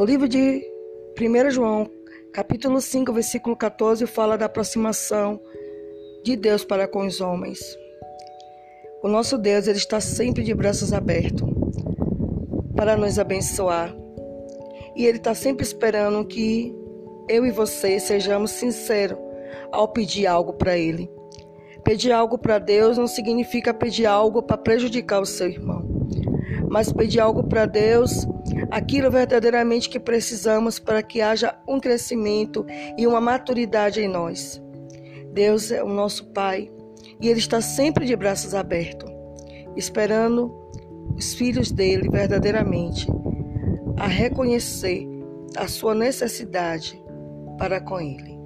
No livro de 1 João, capítulo 5, versículo 14, fala da aproximação de Deus para com os homens. O nosso Deus ele está sempre de braços abertos para nos abençoar. E Ele está sempre esperando que eu e você sejamos sinceros ao pedir algo para Ele. Pedir algo para Deus não significa pedir algo para prejudicar o seu irmão, mas pedir algo para Deus, aquilo verdadeiramente que precisamos para que haja um crescimento e uma maturidade em nós. Deus é o nosso Pai e Ele está sempre de braços abertos, esperando os filhos dele verdadeiramente a reconhecer a sua necessidade para com Ele.